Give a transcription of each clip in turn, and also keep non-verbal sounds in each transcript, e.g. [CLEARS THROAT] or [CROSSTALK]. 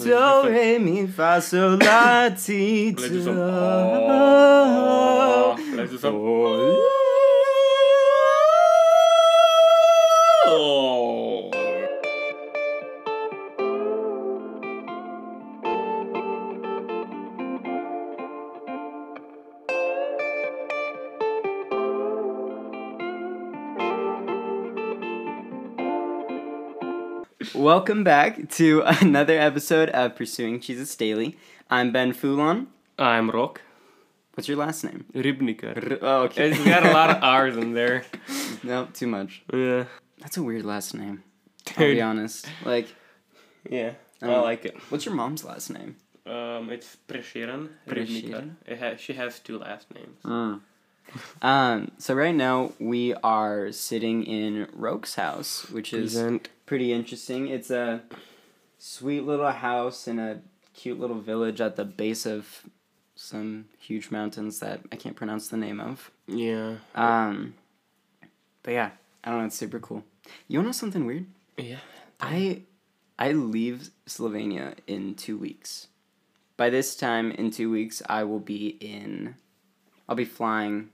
Do re mi fa sol la ti do. Oh, let's do some. Oh. Welcome back to [LAUGHS] another episode of Pursuing Jesus Daily. I'm Ben Foulon. I'm Rock What's your last name? Ribniker. Oh, okay. It's got a lot of [LAUGHS] R's in there. no, too much. Yeah. That's a weird last name. I'll be honest. Like, Yeah. I Um, like it. what's your mom's last name? Um, it's Preshiran Preshiran? It ha- she has two last names. Um, so right now we are sitting in Roke's house, which is Present. pretty interesting. It's a sweet little house in a cute little village at the base of some huge mountains that I can't pronounce the name of. Yeah. Um, but yeah, I don't know. It's super cool. You wanna know something weird? Yeah. I I leave Slovenia in two weeks. By this time in two weeks, I will be in. I'll be flying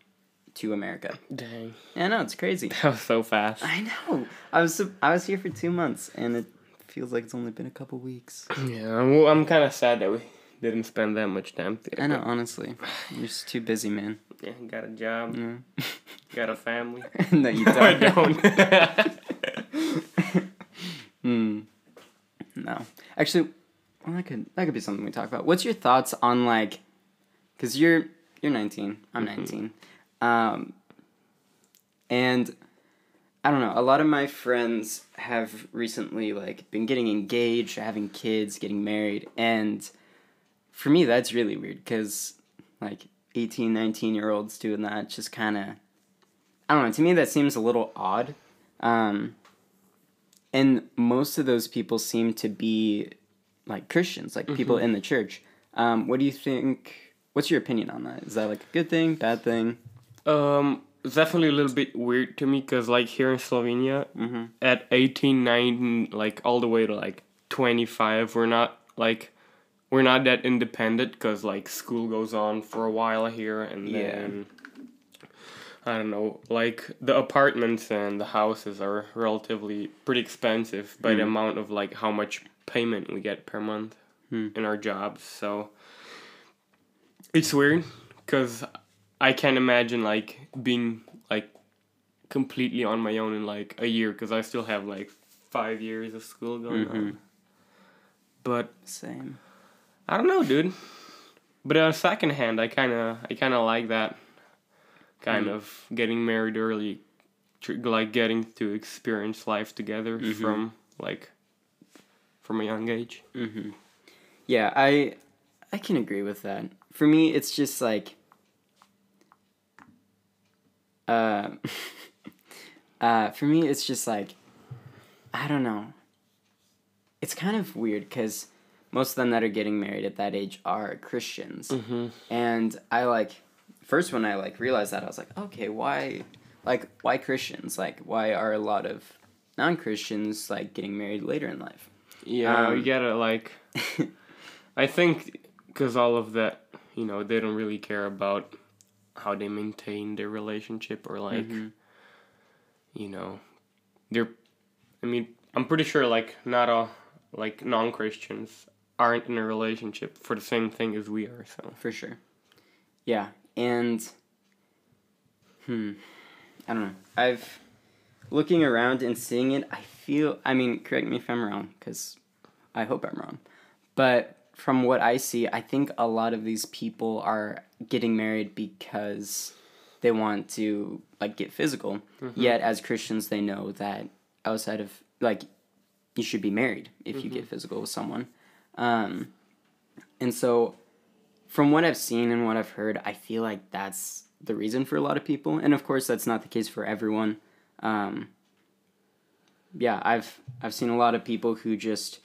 to America. Dang. Yeah, know it's crazy. [LAUGHS] That was so fast. I know. I was I was here for two months, and it feels like it's only been a couple weeks. [CLEARS THROAT] Yeah, I'm, I'm kind of sad that we didn't spend that much time together. I know, honestly, you're just too busy, man. Yeah, got a job, Yeah. [LAUGHS] got a family. [LAUGHS] no, you don't. don't. Hmm. No, actually, well, that could that could be something we talk about. What's your thoughts on like, because you're you're 19, I'm Mhm. 19, um, and I don't know. A lot of my friends have recently like been getting engaged, having kids, getting married, and for me that's really weird because like 18, 19 year olds doing that just kind of I don't know. To me that seems a little odd. Um, and most of those people seem to be like Christians, like people in the church. Um, what do you think? What's your opinion on that? Is that like a good thing, bad thing? Um, it's definitely a little bit weird to me because, like, here in Slovenia, Mm-hmm. at 18, 19, like, all the way to like 25, we're not like, we're not that independent because, like, school goes on for a while here and Yeah. then. I don't know, like the apartments and the houses are relatively pretty expensive by the Mm. amount of like how much payment we get per month Hmm. in our jobs. So it's weird because I can't imagine like being like completely on my own in like a year because I still have like five years of school going Mhm. on. But Same. I don't know, dude. But on second hand, I kind of I kind of like that kind Mm. of getting married early, tr- like getting to experience life together Mhm. from like from a young age. Mm-hmm. Yeah, I I can agree with that. For me, it's just like, uh, [LAUGHS] uh, for me, it's just like, I don't know. It's kind of weird because most of them that are getting married at that age are Christians, Mm-hmm. and I like first when I like realized that I was like, okay, why, like, why Christians? Like, why are a lot of non Christians like getting married later in life? Yeah, Um, you gotta like. [LAUGHS] I think because all of that, you know, they don't really care about how they maintain their relationship or like, Mhm. you know, they're. I mean, I'm pretty sure like not all like non Christians aren't in a relationship for the same thing as we are. So for sure. Yeah, and hmm, I don't know. I've looking around and seeing it. I feel. I mean, correct me if I'm wrong, because I hope I'm wrong. But from what I see, I think a lot of these people are getting married because they want to like get physical. Yet, as Christians, they know that outside of like you should be married if you get physical with someone. Um, and so from what I've seen and what I've heard, I feel like that's the reason for a lot of people. And of course, that's not the case for everyone. Um, yeah, I've I've seen a lot of people who just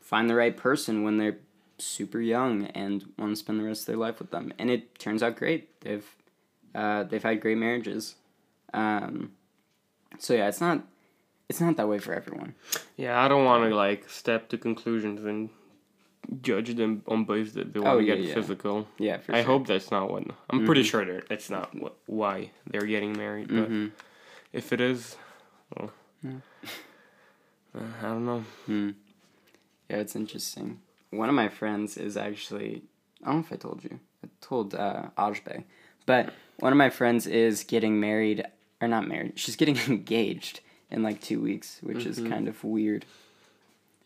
find the right person when they're super young and want to spend the rest of their life with them, and it turns out great. They've uh, they've had great marriages. Um, so yeah, it's not it's not that way for everyone. Yeah, I don't want to like step to conclusions and judge them on basis that they want Oh, to yeah, get yeah. physical. Yeah, for I sure. hope that's not what. I'm pretty Mhm. sure that that's not what why they're getting married. But hmm if it is, well, Yeah. uh, I don't know. Hmm. Yeah, it's interesting. One of my friends is actually I don't know if I told you. I told uh Ajbe. But one of my friends is getting married or not married. She's getting [LAUGHS] engaged in like two weeks, which is Mhm. kind of weird.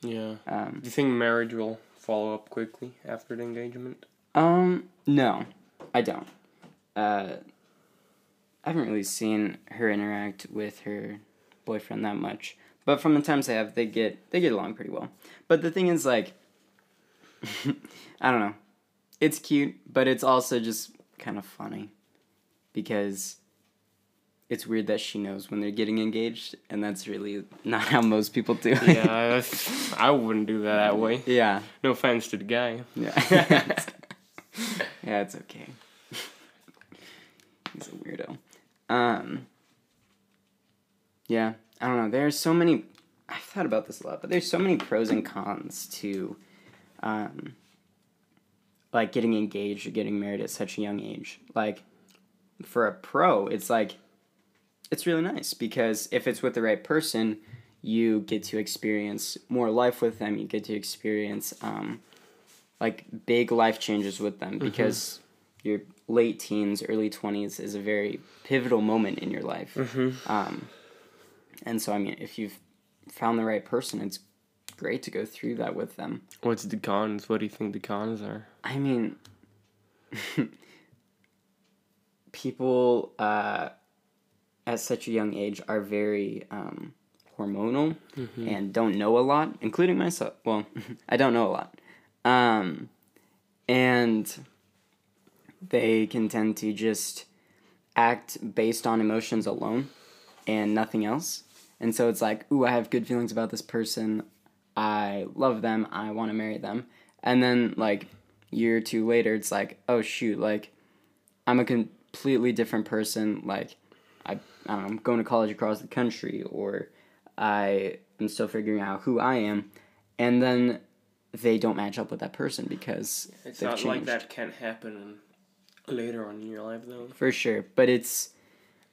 Yeah. Um Do you think marriage will follow up quickly after the engagement? Um, no, I don't. Uh, I haven't really seen her interact with her boyfriend that much, but from the times I have, they get they get along pretty well. But the thing is, like, [LAUGHS] I don't know, it's cute, but it's also just kind of funny because it's weird that she knows when they're getting engaged, and that's really not how most people do it. yeah, I wouldn't do that that way. yeah, No offense to the guy. yeah. [LAUGHS] [LAUGHS] yeah, it's okay. He's a weirdo. Um. Yeah, I don't know. There's so many. I've thought about this a lot, but there's so many pros and cons to, um, like getting engaged or getting married at such a young age. Like, for a pro, it's like, it's really nice because if it's with the right person, you get to experience more life with them. You get to experience, um, like big life changes with them because your late teens, early twenties is a very pivotal moment in your life. Mm-hmm. Um, and so, I mean, if you've found the right person, it's great to go through that with them. What's the cons? What do you think the cons are? I mean, [LAUGHS] people uh, at such a young age are very um, hormonal and don't know a lot, including myself. Well, [LAUGHS] I don't know a lot. Um, and they can tend to just act based on emotions alone and nothing else. And so it's like, ooh, I have good feelings about this person. I love them. I want to marry them. And then, like, year or two later, it's like, oh, shoot, like, I'm a completely different person. Like, I, I don't know, I'm going to college across the country, or I am still figuring out who I am. And then they don't match up with that person because It's not like that can't happen later on in your life, though. For sure. But it's,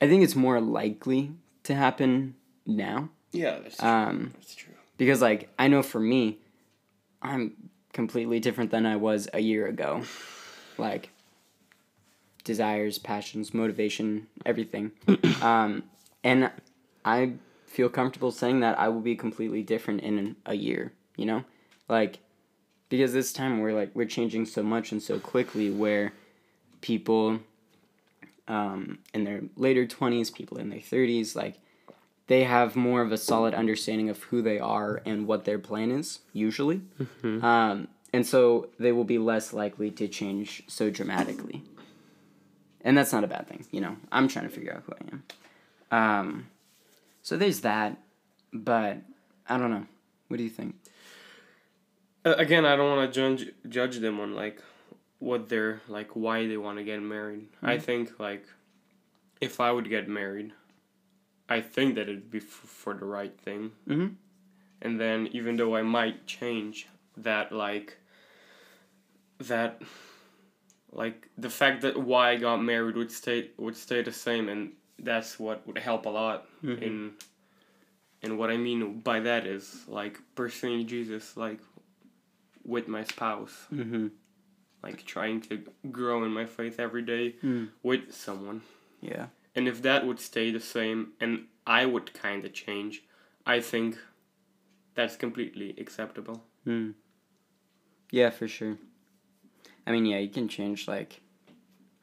I think it's more likely to happen now. Yeah, that's Um, That's true. Because like I know for me, I'm completely different than I was a year ago. Like desires, passions, motivation, everything. [CLEARS THROAT] um, and I feel comfortable saying that I will be completely different in a year, you know? Like because this time we're like we're changing so much and so quickly where people um, in their later 20s, people in their 30s, like they have more of a solid understanding of who they are and what their plan is, usually. Um, and so they will be less likely to change so dramatically. And that's not a bad thing, you know. I'm trying to figure out who I am. Um, so there's that, but I don't know. What do you think? Uh, again, I don't want to judge judge them on like what they're like, why they want to get married. I think like if I would get married, I think that it'd be f- for the right thing. Mhm. And then even though I might change that, like that, like the fact that why I got married would stay would stay the same, and that's what would help a lot in. And what I mean by that is like pursuing Jesus, like with my spouse, Mm-hmm. like trying to grow in my faith every day Mm. with someone. Yeah. And if that would stay the same and I would kind of change, I think that's completely acceptable. Mm. Yeah, for sure. I mean, yeah, you can change like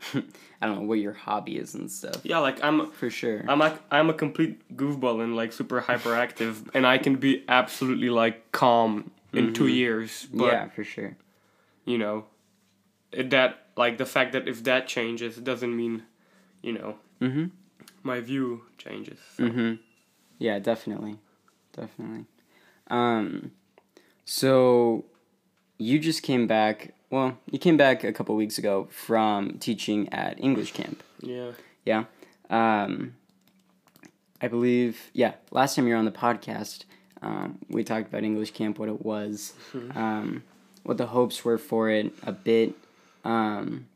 [LAUGHS] I don't know what your hobby is and stuff. Yeah, like I'm For sure. I'm like I'm a complete goofball and like super hyperactive [LAUGHS] and I can be absolutely like calm in 2 years, but Mm-hmm. yeah, for sure. you know, it, that like the fact that if that changes it doesn't mean, you know, Mm-hmm. my view changes. So. Mm-hmm. Yeah, definitely, definitely. Um, so you just came back. Well, you came back a couple weeks ago from teaching at English camp. Yeah. Yeah. Um, I believe, yeah, last time you were on the podcast, um, we talked about English camp, what it was, um, what the hopes were for it, a bit. Um,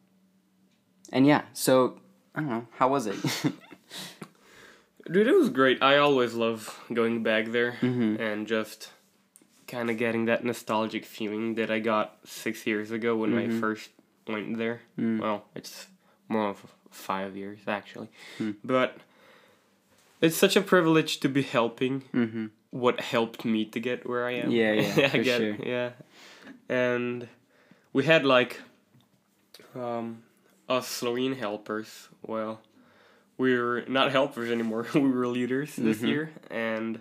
and yeah, so, I don't know, how was it? [LAUGHS] Dude, it was great. I always love going back there Mhm. and just kind of getting that nostalgic feeling that I got six years ago when I Mhm. first went there. Mm. Well, it's more of five years actually, Hmm. but it's such a privilege to be helping mm-hmm. what helped me to get where I am. Yeah, yeah, [LAUGHS] I for get sure. Yeah, and we had like um, us Slovene helpers. Well, we were not helpers anymore. [LAUGHS] we were leaders this Mhm. year, and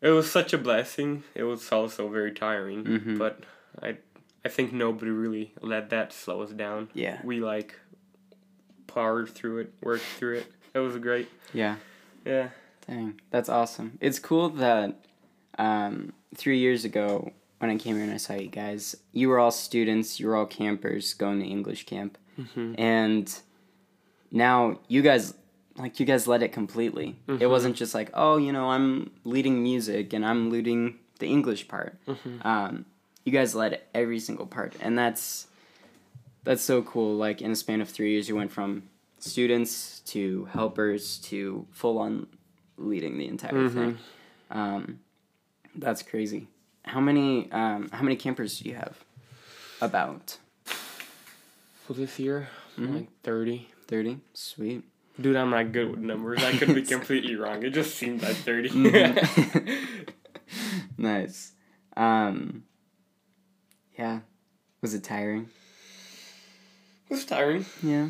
it was such a blessing. It was also very tiring, Mhm. but I I think nobody really let that slow us down. Yeah. We like powered through it, worked through it. It was great. Yeah. Yeah. Dang, that's awesome. It's cool that um, three years ago when I came here and I saw you guys, you were all students, you were all campers going to English camp, Mhm. and now you guys like you guys led it completely. It Mhm. wasn't just like oh you know I'm leading music and I'm leading the English part. Mhm. Um, you guys led every single part, and that's that's so cool. Like in a span of three years, you went from students to helpers to full on leading the entire Mhm. thing. Um, that's crazy. How many um, how many campers do you have? About For this year, Mhm. like thirty. thirty. Sweet. Dude, I'm not good with numbers. I could be [LAUGHS] completely wrong. It just seemed like 30. Mhm. [LAUGHS] nice. Um, yeah. Was it tiring? it was tiring. Yeah.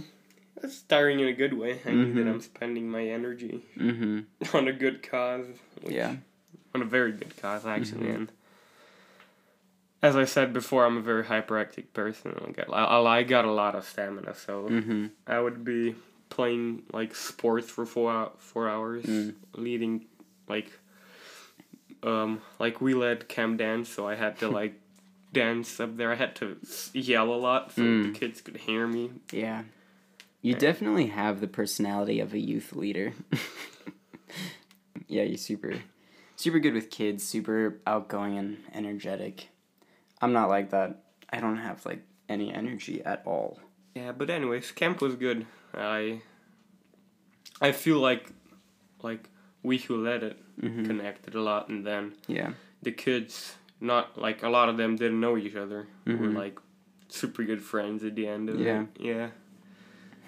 It's tiring in a good way. I knew that Mhm. I'm spending my energy Mm-hmm. [LAUGHS] on a good cause. which- Yeah. On a very good cause, actually. Mhm. And as I said before, I'm a very hyperactive person. I got, I, I got a lot of stamina, so Mm-hmm. I would be playing like sports for four four hours, Mm. leading like um like we led camp dance, so I had to [LAUGHS] like dance up there. I had to yell a lot so Mm. the kids could hear me. Yeah. You Yeah. definitely have the personality of a youth leader. [LAUGHS] yeah, you're super super good with kids, super outgoing and energetic. I'm not like that. I don't have like any energy at all. Yeah, but anyways, camp was good. I I feel like like we who led it Mhm. connected a lot, and then Yeah. the kids not like a lot of them didn't know each other. Mhm. Were like super good friends at the end of Yeah. it. Yeah.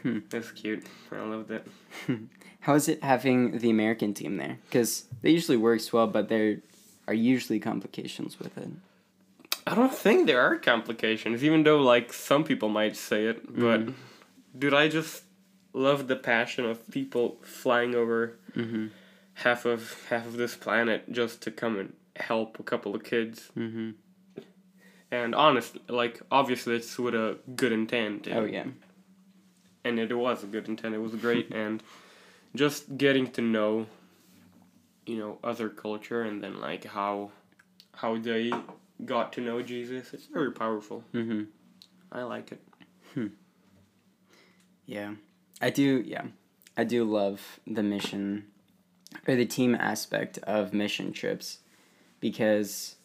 Hmm. That's cute. I loved it. [LAUGHS] How is it having the American team there? Because they usually works well, but there are usually complications with it. I don't think there are complications, even though like some people might say it. But Mhm. dude, I just love the passion of people flying over Mm-hmm. half of half of this planet just to come and help a couple of kids. Mm-hmm. And honestly, like obviously it's with a good intent. Oh yeah. and it was a good intent. It was great, [LAUGHS] and just getting to know, you know, other culture and then like how, how they got to know Jesus. It's very powerful. Mm-hmm. I like it. Yeah, I do. Yeah, I do love the mission or the team aspect of mission trips because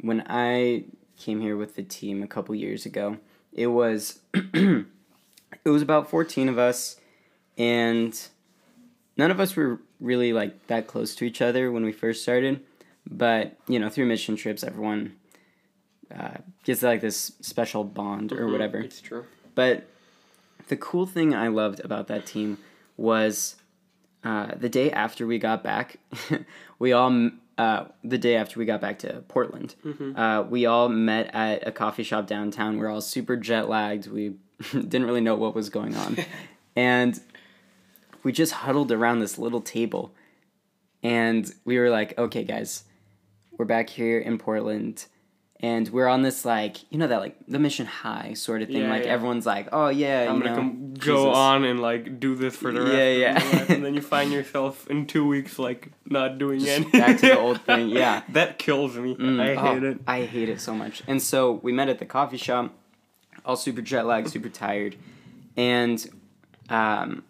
when I came here with the team a couple years ago, it was [CLEARS THROAT] it was about fourteen of us, and none of us were really like that close to each other when we first started. But you know, through mission trips, everyone uh, gets like this special bond or Mhm, whatever. It's true. But the cool thing I loved about that team was uh, the day after we got back, [LAUGHS] we all, m- uh, the day after we got back to Portland, Mhm. uh, we all met at a coffee shop downtown. We are all super jet lagged. We [LAUGHS] didn't really know what was going on. [LAUGHS] and we just huddled around this little table. And we were like, okay, guys, we're back here in Portland and we're on this like you know that like the mission high sort of thing Yeah, like yeah. everyone's like oh yeah I'm you gonna know, go on and like do this for the rest Yeah, of yeah. my life, and then you find yourself in two weeks like not doing Just anything. back to the old [LAUGHS] thing, yeah. that kills me. Mm, I oh, hate it. I hate it so much. And so we met at the coffee shop, all super jet lagged, super tired, and um,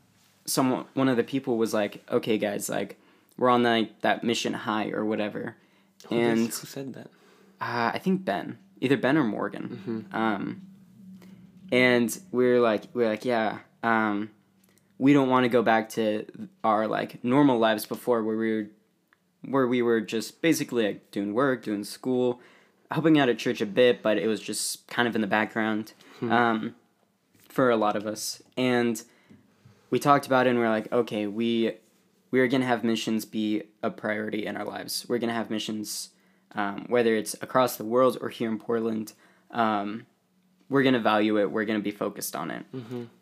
someone one of the people was like, "Okay, guys, like we're on like that mission high or whatever," Who and does- who said that? uh, I think Ben, either Ben or Morgan. Um, and we're like, we're like, yeah, um, we don't want to go back to our like normal lives before, where we were, where we were just basically like doing work, doing school, helping out at church a bit, but it was just kind of in the background, um, for a lot of us. And we talked about it, and we're like, okay, we we are gonna have missions be a priority in our lives. We're gonna have missions um, whether it's across the world or here in Portland, um, we're gonna value it. We're gonna be focused on it,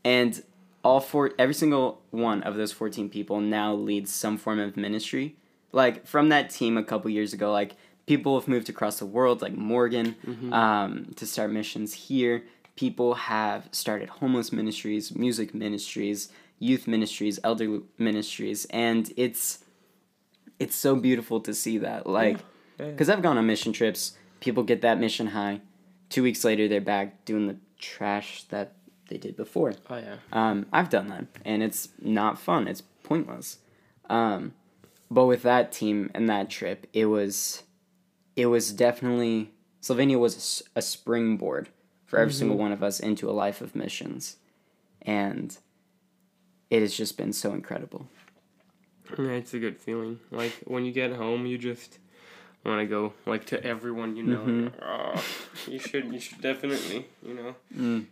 and all four, every single one of those fourteen people now leads some form of ministry. Like from that team a couple years ago, like people have moved across the world, like Morgan, um, to start missions here. People have started homeless ministries, music ministries, youth ministries, elder ministries, and it's it's so beautiful to see that. Like Yeah. because I've gone on mission trips. People get that mission high. Two weeks later, they're back doing the trash that they did before. Oh yeah. Um, I've done that, and it's not fun. It's pointless. Um, but with that team and that trip, it was, it was definitely Slovenia was a springboard for every single one of us into a life of missions, and it has just been so incredible. Yeah, it's a good feeling. Like when you get home, you just want to go like to everyone you know. Mhm. "Oh, you should, you should definitely, you know. Mm.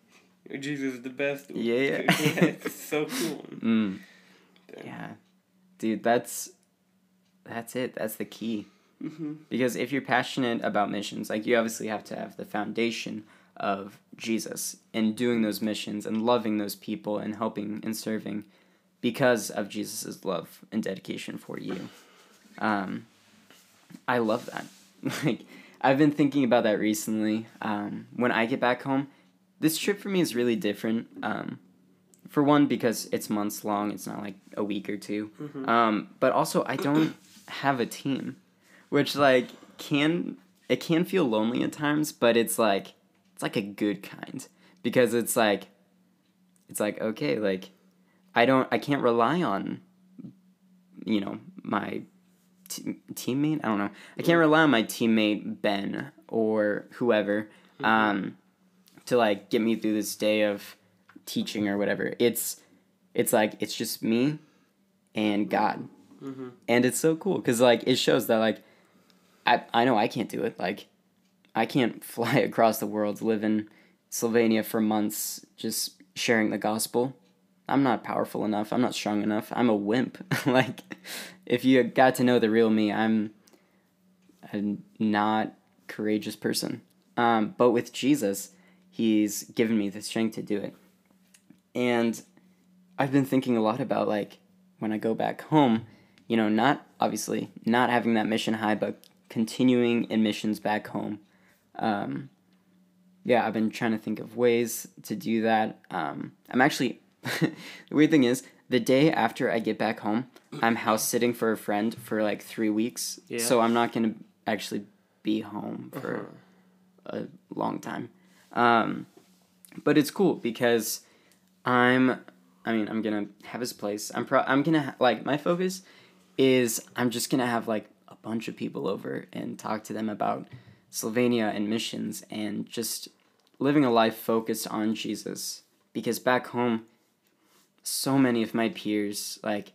Jesus is the best. Yeah. [LAUGHS] yeah, it's so cool. Mm. Yeah, dude, that's that's it. That's the key. hmm Because if you're passionate about missions, like you obviously have to have the foundation of Jesus and doing those missions and loving those people and helping and serving because of Jesus' love and dedication for you. Um, I love that. [LAUGHS] Like I've been thinking about that recently. Um, when I get back home, this trip for me is really different. Um, for one, because it's months long. It's not like a week or 2 Mhm. Um, but also, I don't [CLEARS THROAT] have a team, which like can it can feel lonely at times. But it's like it's like a good kind because it's like it's like okay, like I don't I can't rely on you know my t- teammate. I don't know. I can't rely on my teammate Ben or whoever um, to like get me through this day of teaching or whatever. It's it's like it's just me and God, hmm and it's so cool because like it shows that like I I know I can't do it. Like I can't [LAUGHS] fly across the world, live in Slovenia for months, just sharing the gospel. I'm not powerful enough. I'm not strong enough. I'm a wimp. [LAUGHS] like, if you got to know the real me, I'm a not courageous person. Um, but with Jesus, He's given me the strength to do it. And I've been thinking a lot about like when I go back home, you know, not obviously not having that mission high, but continuing in missions back home. Um, yeah, I've been trying to think of ways to do that. Um, I'm actually, [LAUGHS] the weird thing is, the day after I get back home, I'm house sitting for a friend for like three weeks. Yeah. So I'm not going to actually be home for Uh-huh. a long time. Um, but it's cool because I'm, I mean, I'm gonna have his place. I'm pro, I'm gonna ha- like my focus is I'm just gonna have like a bunch of people over and talk to them about Slovenia and missions and just living a life focused on Jesus. Because back home, so many of my peers, like,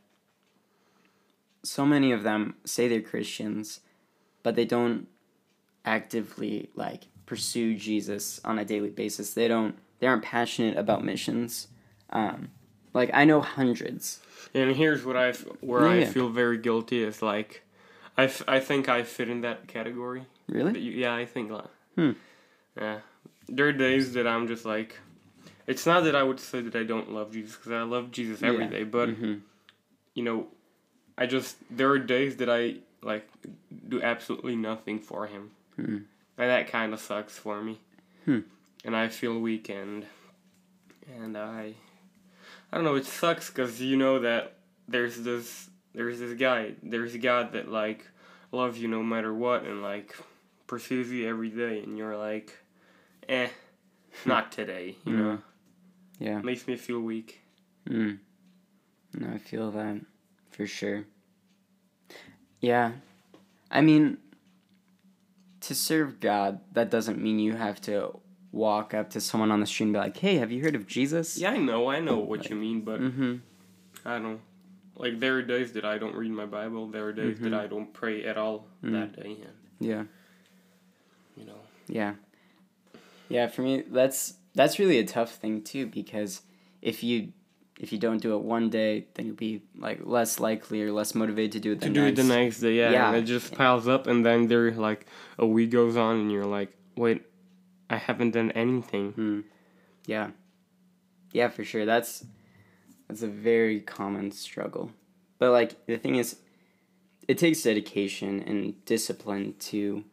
so many of them say they're Christians, but they don't actively like pursue Jesus on a daily basis. They don't. They aren't passionate about missions. Um, like I know hundreds. And here's what I where Yeah, I feel very guilty is like, I, f- I think I fit in that category. Really? You- Yeah, I think. like- Hmm. Yeah, there are days that I'm just like, it's not that I would say that I don't love Jesus because I love Jesus every Yeah. day, but hmm you know, I just there are days that I like do absolutely nothing for Him, Hmm. and that kind of sucks for me. Hmm. And I feel weak and and I I don't know. It sucks because you know that there's this there's this guy there's a God that like loves you no matter what and like pursues you every day, and you're like, eh, not today. You know, Yeah. makes me feel weak. Mm. No, I feel that for sure. Yeah. I mean, to serve God, that doesn't mean you have to walk up to someone on the street and be like, hey, have you heard of Jesus? Yeah, I know, I know what you mean, but Mm-hmm. I don't. Like there are days that I don't read my Bible. There are days Mhm. that I don't pray at all Mm. that day, and Yeah. you know. Yeah. Yeah, for me that's that's really a tough thing too because if you if you don't do it one day, then you'll be like less likely or less motivated to do it the to do it next. the next day, yeah, Yeah. and it just piles up, and then there like a week goes on, and you're like, wait, I haven't done anything. Hmm. Yeah. Yeah, for sure. That's that's a very common struggle. But like the thing is it takes dedication and discipline to,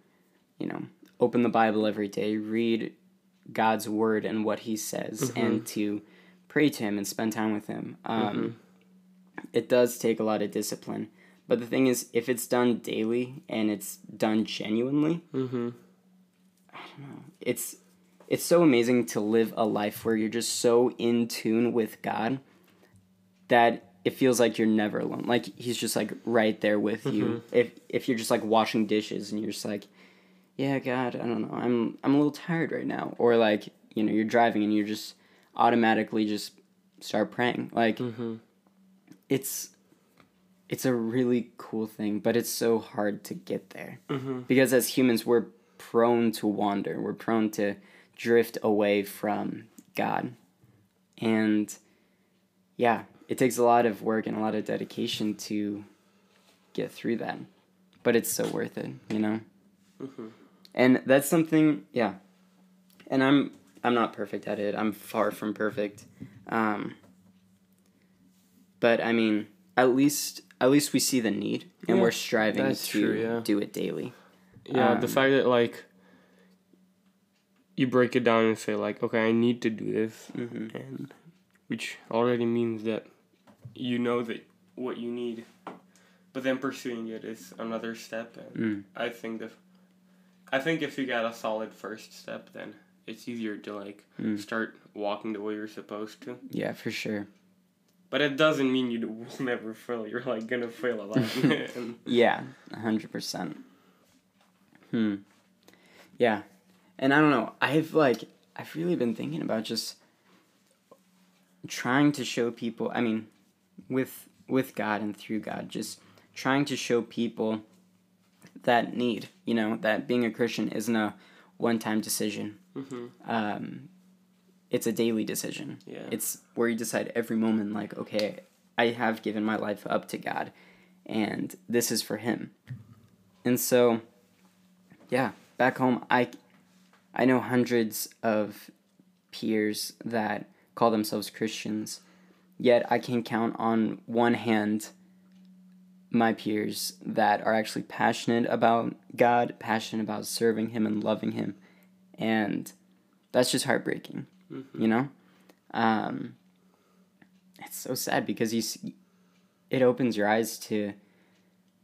you know, open the Bible every day, read God's word and what he says and to pray to him and spend time with him. Um it does take a lot of discipline. But the thing is if it's done daily and it's done genuinely, Mm-hmm. I don't know. It's it's so amazing to live a life where you're just so in tune with God that it feels like you're never alone. Like he's just like right there with you. If if you're just like washing dishes and you're just like, yeah, God, I don't know. I'm I'm a little tired right now. Or like, you know, you're driving and you just automatically just start praying. Like Mm-hmm. it's it's a really cool thing, but it's so hard to get there Mm-hmm. because as humans we're prone to wander we're prone to drift away from god and yeah it takes a lot of work and a lot of dedication to get through that but it's so worth it you know Mhm. and that's something yeah and i'm i'm not perfect at it i'm far from perfect um but i mean at least at least we see the need and Yeah, we're striving to true, yeah. do it daily Yeah, the Um, fact that like you break it down and say like, okay, I need to do this, mm-hmm. and which already means that you know that what you need, but then pursuing it is another step. And Mm. I think that I think if you got a solid first step, then it's easier to like Mm. start walking the way you're supposed to. Yeah, for sure. But it doesn't mean you [LAUGHS] will never fail. You're like gonna fail a lot. [LAUGHS] Yeah, a hundred percent. Hmm. Yeah, and I don't know. I've like I've really been thinking about just trying to show people. I mean, with with God and through God, just trying to show people that need. You know that being a Christian isn't a one time decision. Mhm. Um, it's a daily decision. Yeah. It's where you decide every moment, like, okay, I have given my life up to God, and this is for Him. And so, yeah, back home, I, I know hundreds of peers that call themselves Christians, yet I can count on one hand my peers that are actually passionate about God, passionate about serving Him and loving Him, and that's just heartbreaking you know? Um, it's so sad because you see, it opens your eyes to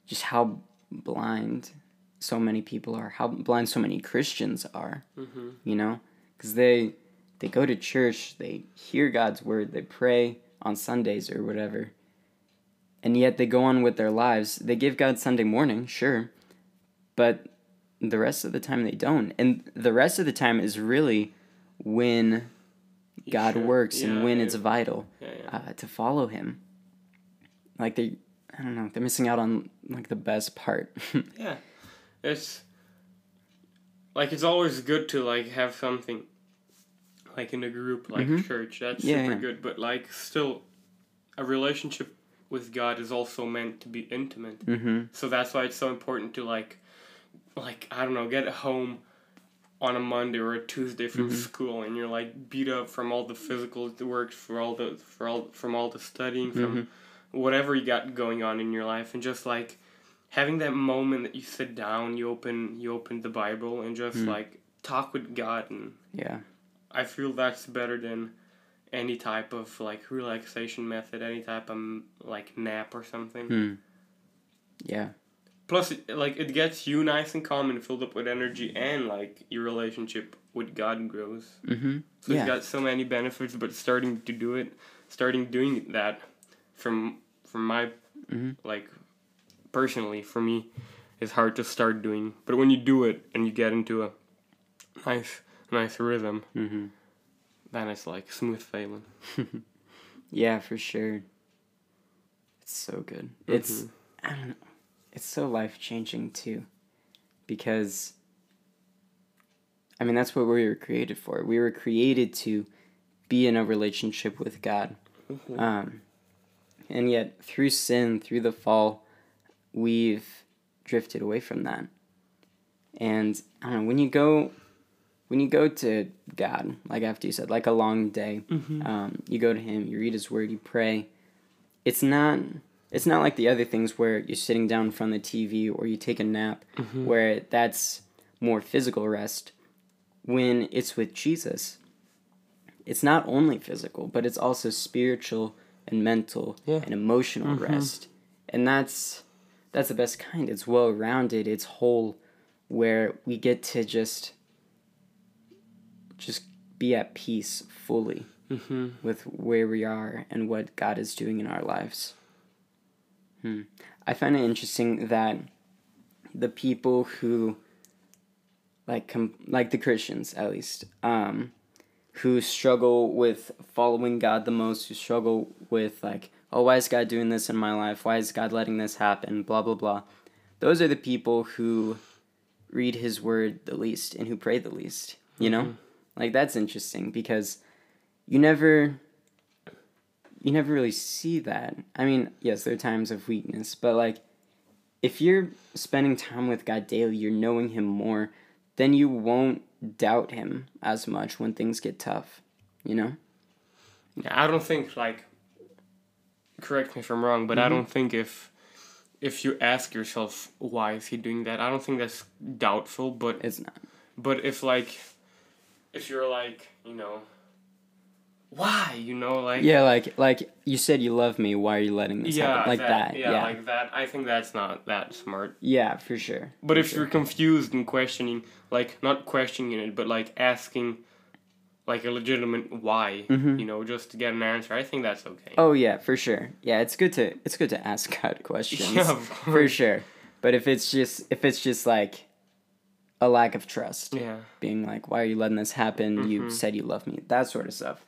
just how blind so many people are how blind so many christians are Mhm. you know? Because they they go to church they hear god's word they pray on sundays or whatever and yet they go on with their lives they give god sunday morning sure but the rest of the time they don't and the rest of the time is really when God should- works and when yeah, it's vital yeah, yeah. uh, to follow Him. Like they, I don't know, they're missing out on like the best part. [LAUGHS] Yeah, it's like it's always good to like have something like in a group like Mhm. church. That's Yeah, super yeah. good, but like still, a relationship with God is also meant to be intimate. mm-hmm. So that's why it's so important to like, like I don't know, get home on a Monday or a Tuesday from Mhm. school, and you're like beat up from all the physical work, for all the for all from all the studying, from Mm-hmm. whatever you got going on in your life, and just like having that moment that you sit down, you open you open the Bible, and just Mm. like talk with God, and Yeah. I feel that's better than any type of like relaxation method, any type of like nap or something. Hmm. Yeah. Plus, it, like it gets you nice and calm and filled up with energy, and like your relationship with God grows. Mm-hmm. So Yeah. it's got so many benefits. But starting to do it, starting doing that from from my Mhm. like personally for me it's hard to start doing but when you do it and you get into a nice nice rhythm Mm-hmm. then it's like smooth sailing [LAUGHS] Yeah, for sure. It's so good. It's Mhm. I don't know. It's so life changing too, because. I mean, that's what we were created for. We were created to be in a relationship with God. Mhm. Um, and yet, through sin, through the fall, we've drifted away from that. And I don't know, when you go, when you go to God, like after you said, like a long day, Mhm. um, you go to Him, you read His Word, you pray. It's not, it's not like the other things where you're sitting down in front of the TV or you take a nap, Mhm. where that's more physical rest. When it's with Jesus, it's not only physical, but it's also spiritual and mental Yeah. and emotional Mhm. rest. And that's that's the best kind. It's well rounded, it's whole where we get to just just be at peace fully Mhm. with where we are and what God is doing in our lives. Hmm. I find it interesting that the people who like com- like the Christians at least um who struggle with following God the most who struggle with like oh why is God doing this in my life why is God letting this happen blah blah blah those are the people who read his word the least and who pray the least you know Mhm. Like that's interesting because you never you never really see that. I mean, yes, there are times of weakness, but like if you're spending time with God daily, you're knowing him more, then you won't doubt him as much when things get tough, you know? Yeah, I don't think like. Correct me if I'm wrong, but I Mhm. don't think if if you ask yourself why is he doing that, I don't think that's doubtful. But It's not. but if like, if you're like you know, why you know like Yeah, like like you said you love me, why are you letting this yeah happen? Like that. yeah, Yeah. like that. I think that's not that smart. yeah, for sure. But For if sure. you're confused and questioning, like not questioning it, but like asking, like a legitimate why, Mhm. you know, just to get an answer, I think that's okay. Oh yeah, for sure. Yeah, it's good to it's good to ask [LAUGHS] God questions. yeah, of for sure. But if it's just if it's just like a lack of trust, Yeah. being like, "Why are you letting this happen? You Mhm. said you love me." That sort of stuff.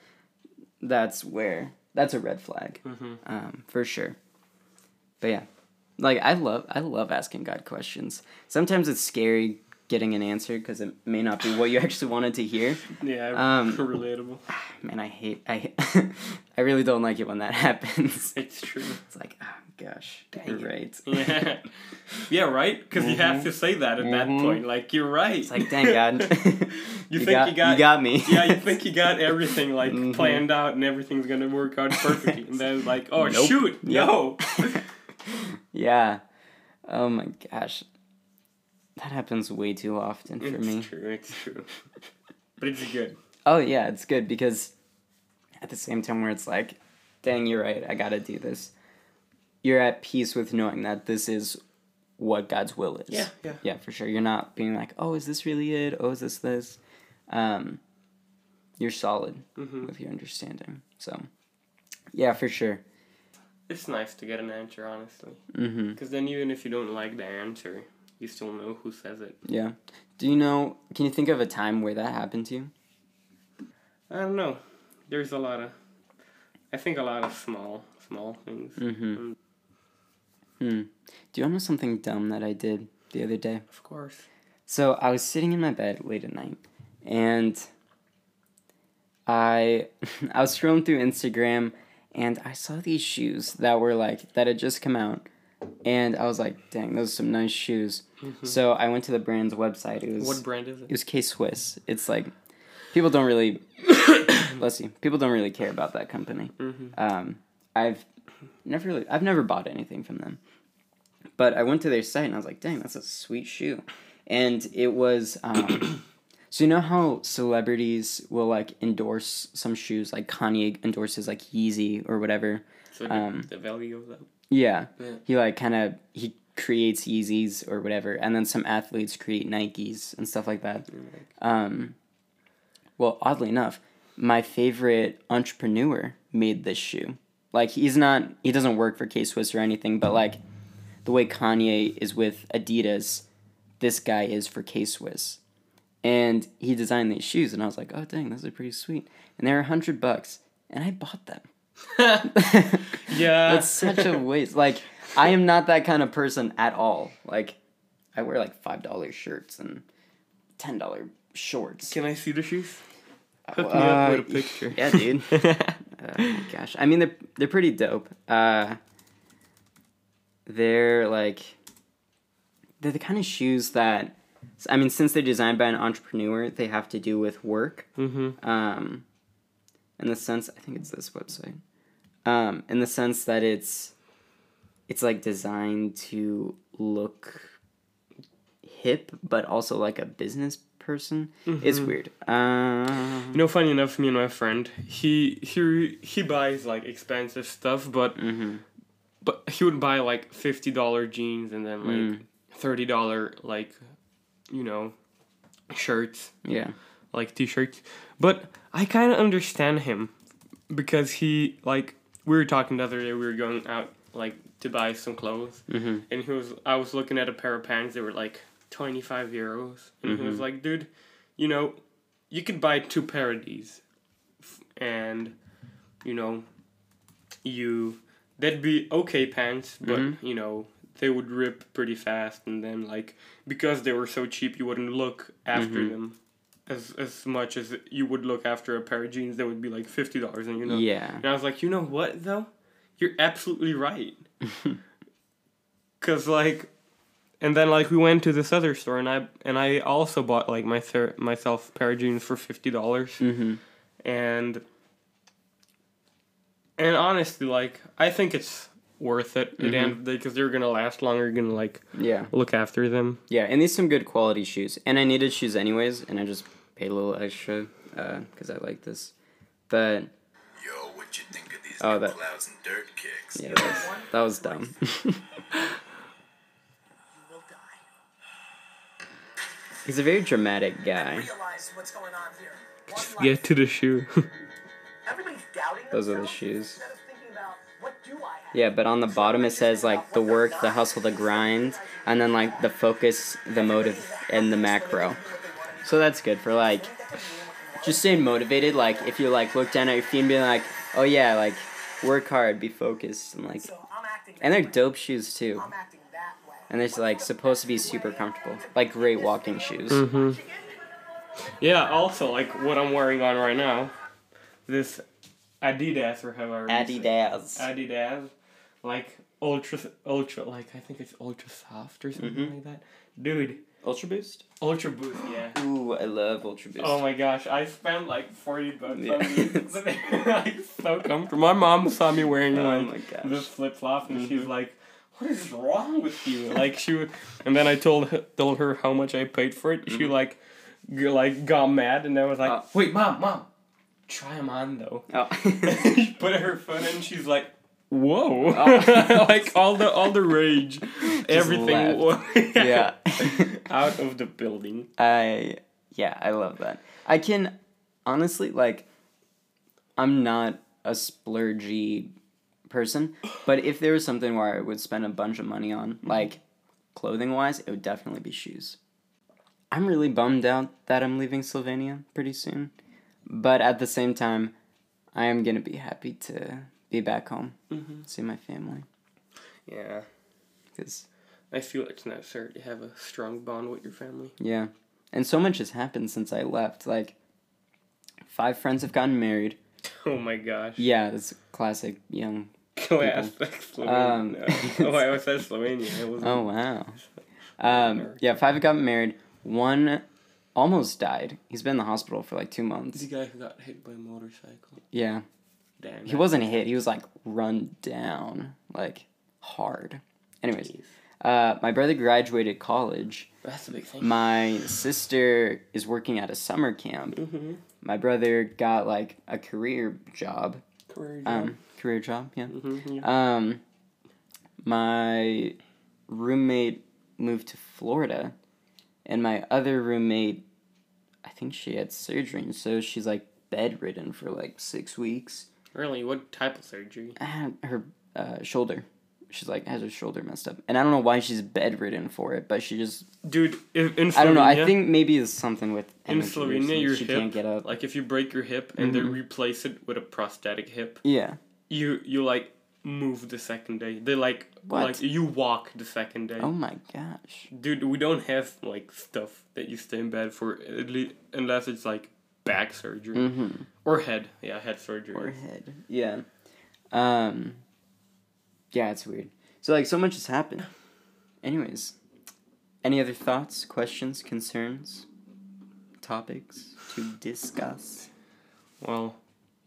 That's where that's a red flag, hmm um, for sure. But yeah, like I love I love asking God questions. Sometimes it's scary getting an answer because it may not be what you [LAUGHS] actually wanted to hear. Yeah. Um, [LAUGHS] relatable. [SIGHS] Man, I hate I [LAUGHS] I really don't like it when that happens. It's true. It's like, oh gosh, you're right. Yeah. yeah. Right. Because you have to say that at that Mhm. point. Like you're right. It's like, dang God, You think you got- you got me? yeah, you think you got everything like Mhm. planned out and everything's gonna work out perfectly, and then like, oh Nope. shoot, Yep. no. yeah. Oh my gosh. That happens way too often for it's me. It's true. It's true. [LAUGHS] But it's good. Oh yeah, it's good because at the same time where it's like, dang, you're right, I gotta do this. You're at peace with knowing that this is what God's will is. Yeah. Yeah. Yeah, for sure. You're not being like, oh, is this really it? Oh, is this this? Um, you're solid hmm with your understanding. So, yeah, for sure. It's nice to get an answer, honestly. Mm-hmm. Because then even if you don't like the answer, you still know who says it. Yeah. Do you know? Can you think of a time where that happened to you? I don't know. There's a lot of, I think a lot of small, small things. Mm-hmm. Hmm. Do you want know something dumb that I did the other day? Of course. So I was sitting in my bed late at night, and I [LAUGHS] I was scrolling through Instagram, and I saw these shoes that were like that had just come out, and I was like, "Dang, those are some nice shoes." So I went to the brand's website. It was What brand is it it? was K Swiss. It's like people don't really [COUGHS] bless you. People don't really care about that company. Mm-hmm. Um, I've never really, I've never bought anything from them, but I went to their site and I was like, "Dang, that's a sweet shoe," and it was. Um, [COUGHS] so you know how celebrities will like endorse some shoes, like Kanye endorses like Yeezy or whatever. So Um, the value of that. Yeah, Yeah. he like kind of he creates Yeezys or whatever, and then some athletes create Nikes and stuff like that. Um, well, oddly enough, my favorite entrepreneur made this shoe. like he's not he doesn't work for K Swiss or anything, but like the way Kanye is with Adidas, this guy is for K Swiss. And he designed these shoes and I was like, "Oh dang, those are pretty sweet." And they're a 100 bucks and I bought them. [LAUGHS] yeah. That's such a waste. Like I am not that kind of person at all. Like I wear like $5 shirts and $10 shorts. Can I see the shoes? Hook me Uh, up with a picture. Yeah, dude. [LAUGHS] Oh my gosh. I mean, they're they're pretty dope. Uh, they're like they're the kind of shoes that I mean, since they're designed by an entrepreneur, they have to do with work. mm-hmm. Um, in the sense, I think it's this website. Um, in the sense that it's it's like designed to look hip, but also like a business person. It's Mhm. weird. Um, You know, funny enough, me and my friend, he he he buys like expensive stuff, but mhm. but he would buy like fifty dollar jeans and then like Mm. thirty dollar like, you know, shirts Yeah. like t-shirts. But I kind of understand him because he like we were talking the other day. We were going out like to buy some clothes, Mm-hmm. and he was I was looking at a pair of pants. They were like twenty five euros, and he was Mhm. like, "Dude, you know, you could buy two pair of these, and you know, you that'd be okay pants, but Mhm. you know." They would rip pretty fast, and then like because they were so cheap, you wouldn't look after Mhm. them as as much as you would look after a pair of jeans that would be like fifty dollars, and you know. Yeah. And I was like, you know what though, you're absolutely right. [LAUGHS] Cause like, and then like we went to this other store, and I and I also bought like my ther- myself a pair of jeans for fifty dollars, mm-hmm. and and honestly, like I think it's worth it at the end of the day because they're gonna last longer. You're gonna like Yeah. look after them. Yeah, and these some good quality shoes. And I needed shoes anyways, and I just paid a little extra uh, because I like this. But Yo, what you think of these Oh, that- clouds and dirt kicks? yeah, that was, that was dumb. [LAUGHS] You will die. He's a very dramatic guy. Realize what's going on here. One. Get to the shoe. [LAUGHS] Those are the shoes. instead of thinking about, what do I have? Yeah, but on the bottom it says like the work, the hustle, the grind, and then like the focus, the motive, and the macro. So that's good for like just staying motivated. Like if you like look down at your feet and be like, oh yeah, like work hard, be focused, and like, So I'm acting and they're dope shoes too. I'm acting that way. And they're like supposed to be super comfortable, like great walking shoes. hmm Yeah. Also, like what I'm wearing on right now, this Adidas or however. you. Adidas. Adidas, like ultra, ultra, like I think it's ultra soft or something Mhm. like that. Dude, Ultra Boost. ultra boost, yeah. Ooh, I love Ultra Boost. Oh my gosh, I spent like forty bucks Yeah. on these. [LAUGHS] they're like so [LAUGHS] comfortable. My mom saw me wearing Oh like my gosh. this flip flop, and she's Mhm. like, "What is wrong with you?" [LAUGHS] Like she, would, and then I told her, told her how much I paid for it. She Mhm. like, g- like got mad, and I was like, Uh. "Wait, mom, mom, try them on though." Oh. she put her foot in. She's like, "Whoa!" Oh. [LAUGHS] like all the all the rage, everything. left. [LAUGHS] yeah. [LAUGHS] out of the building. I yeah, I love that. I can honestly like I'm not a splurgy person, but if there was something where I would spend a bunch of money on, mm-hmm. like clothing wise, it would definitely be shoes. I'm really bummed out that I'm leaving Slovenia pretty soon, but at the same time, I am gonna be happy to be back home, Mm-hmm. see my family, Yeah, because I feel it's necessary to have a strong bond with your family. Yeah. And so much has happened since I left. Like, five friends have gotten married. Oh my gosh. Yeah, that's classic young. [LAUGHS] Slovenia. Um, [LAUGHS] oh, I was at Slovenia. Oh, wow. [LAUGHS] Um, yeah, five have gotten married. One almost died. He's been in the hospital for like two months. The guy who got hit by a motorcycle. Yeah. Damn. He wasn't hit, he was like run down, like hard. Anyways, uh, my brother graduated college. That's a big thing. My sister is working at a summer camp. Mm-hmm. My brother got like a career job. Career Um, career job, yeah. Mm-hmm. Yeah. Um, my roommate moved to Florida, and my other roommate, I think she had surgery, and so she's like bedridden for like six weeks. Really, what type of surgery? Her uh, shoulder. She's like has her shoulder messed up, and I don't know why she's bedridden for it, but she just Dude, if, in Slovenia, I don't know. I think maybe it's something with in Slovenia your she hip, can't get up. like if you break your hip and they Mhm. replace it with a prosthetic hip, Yeah. you you like move the second day. They like What? like you walk the second day. Oh my gosh. Dude, we don't have like stuff that you stay in bed for at least unless it's like back surgery Mm-hmm. or head. Yeah, head surgery. Or head. Yeah. Um. Yeah, it's weird. So like, so much has happened. Anyways, any other thoughts, questions, concerns, topics to discuss? Well,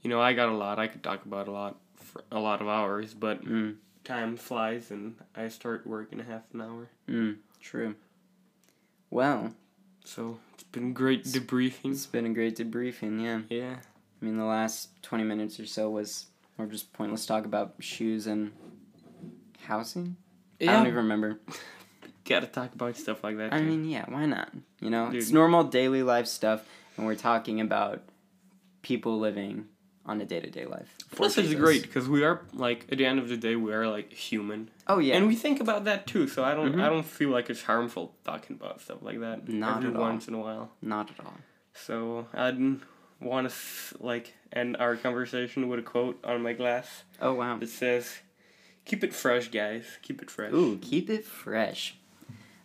you know, I got a lot. I could talk about a lot for a lot of hours, but Mm. time flies and I start work in a half an hour. Mm. True. Well, So it's been great debriefing. it's been a great debriefing. Yeah. Yeah. I mean, the last twenty minutes or so was more just pointless talk about shoes and housing. I don't even remember. [LAUGHS] Gotta talk about stuff like that. I mean, yeah, why not? You know, it's normal daily life stuff, and we're talking about people living on a day to day life. Plus, it's great because we are like at the end of the day, we are like human, Oh yeah, and we think about that too. So I don't, Mhm. I don't feel like it's harmful talking about stuff like that Not every at all. once in a while. not at all. So I'd want to like end our conversation with a quote on my glass Oh wow. that says, "Keep it fresh, guys. Keep it fresh." Ooh, keep it fresh.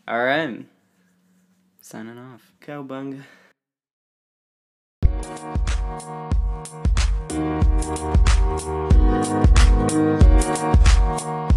All right. Signing off. cowbunga. Thank you.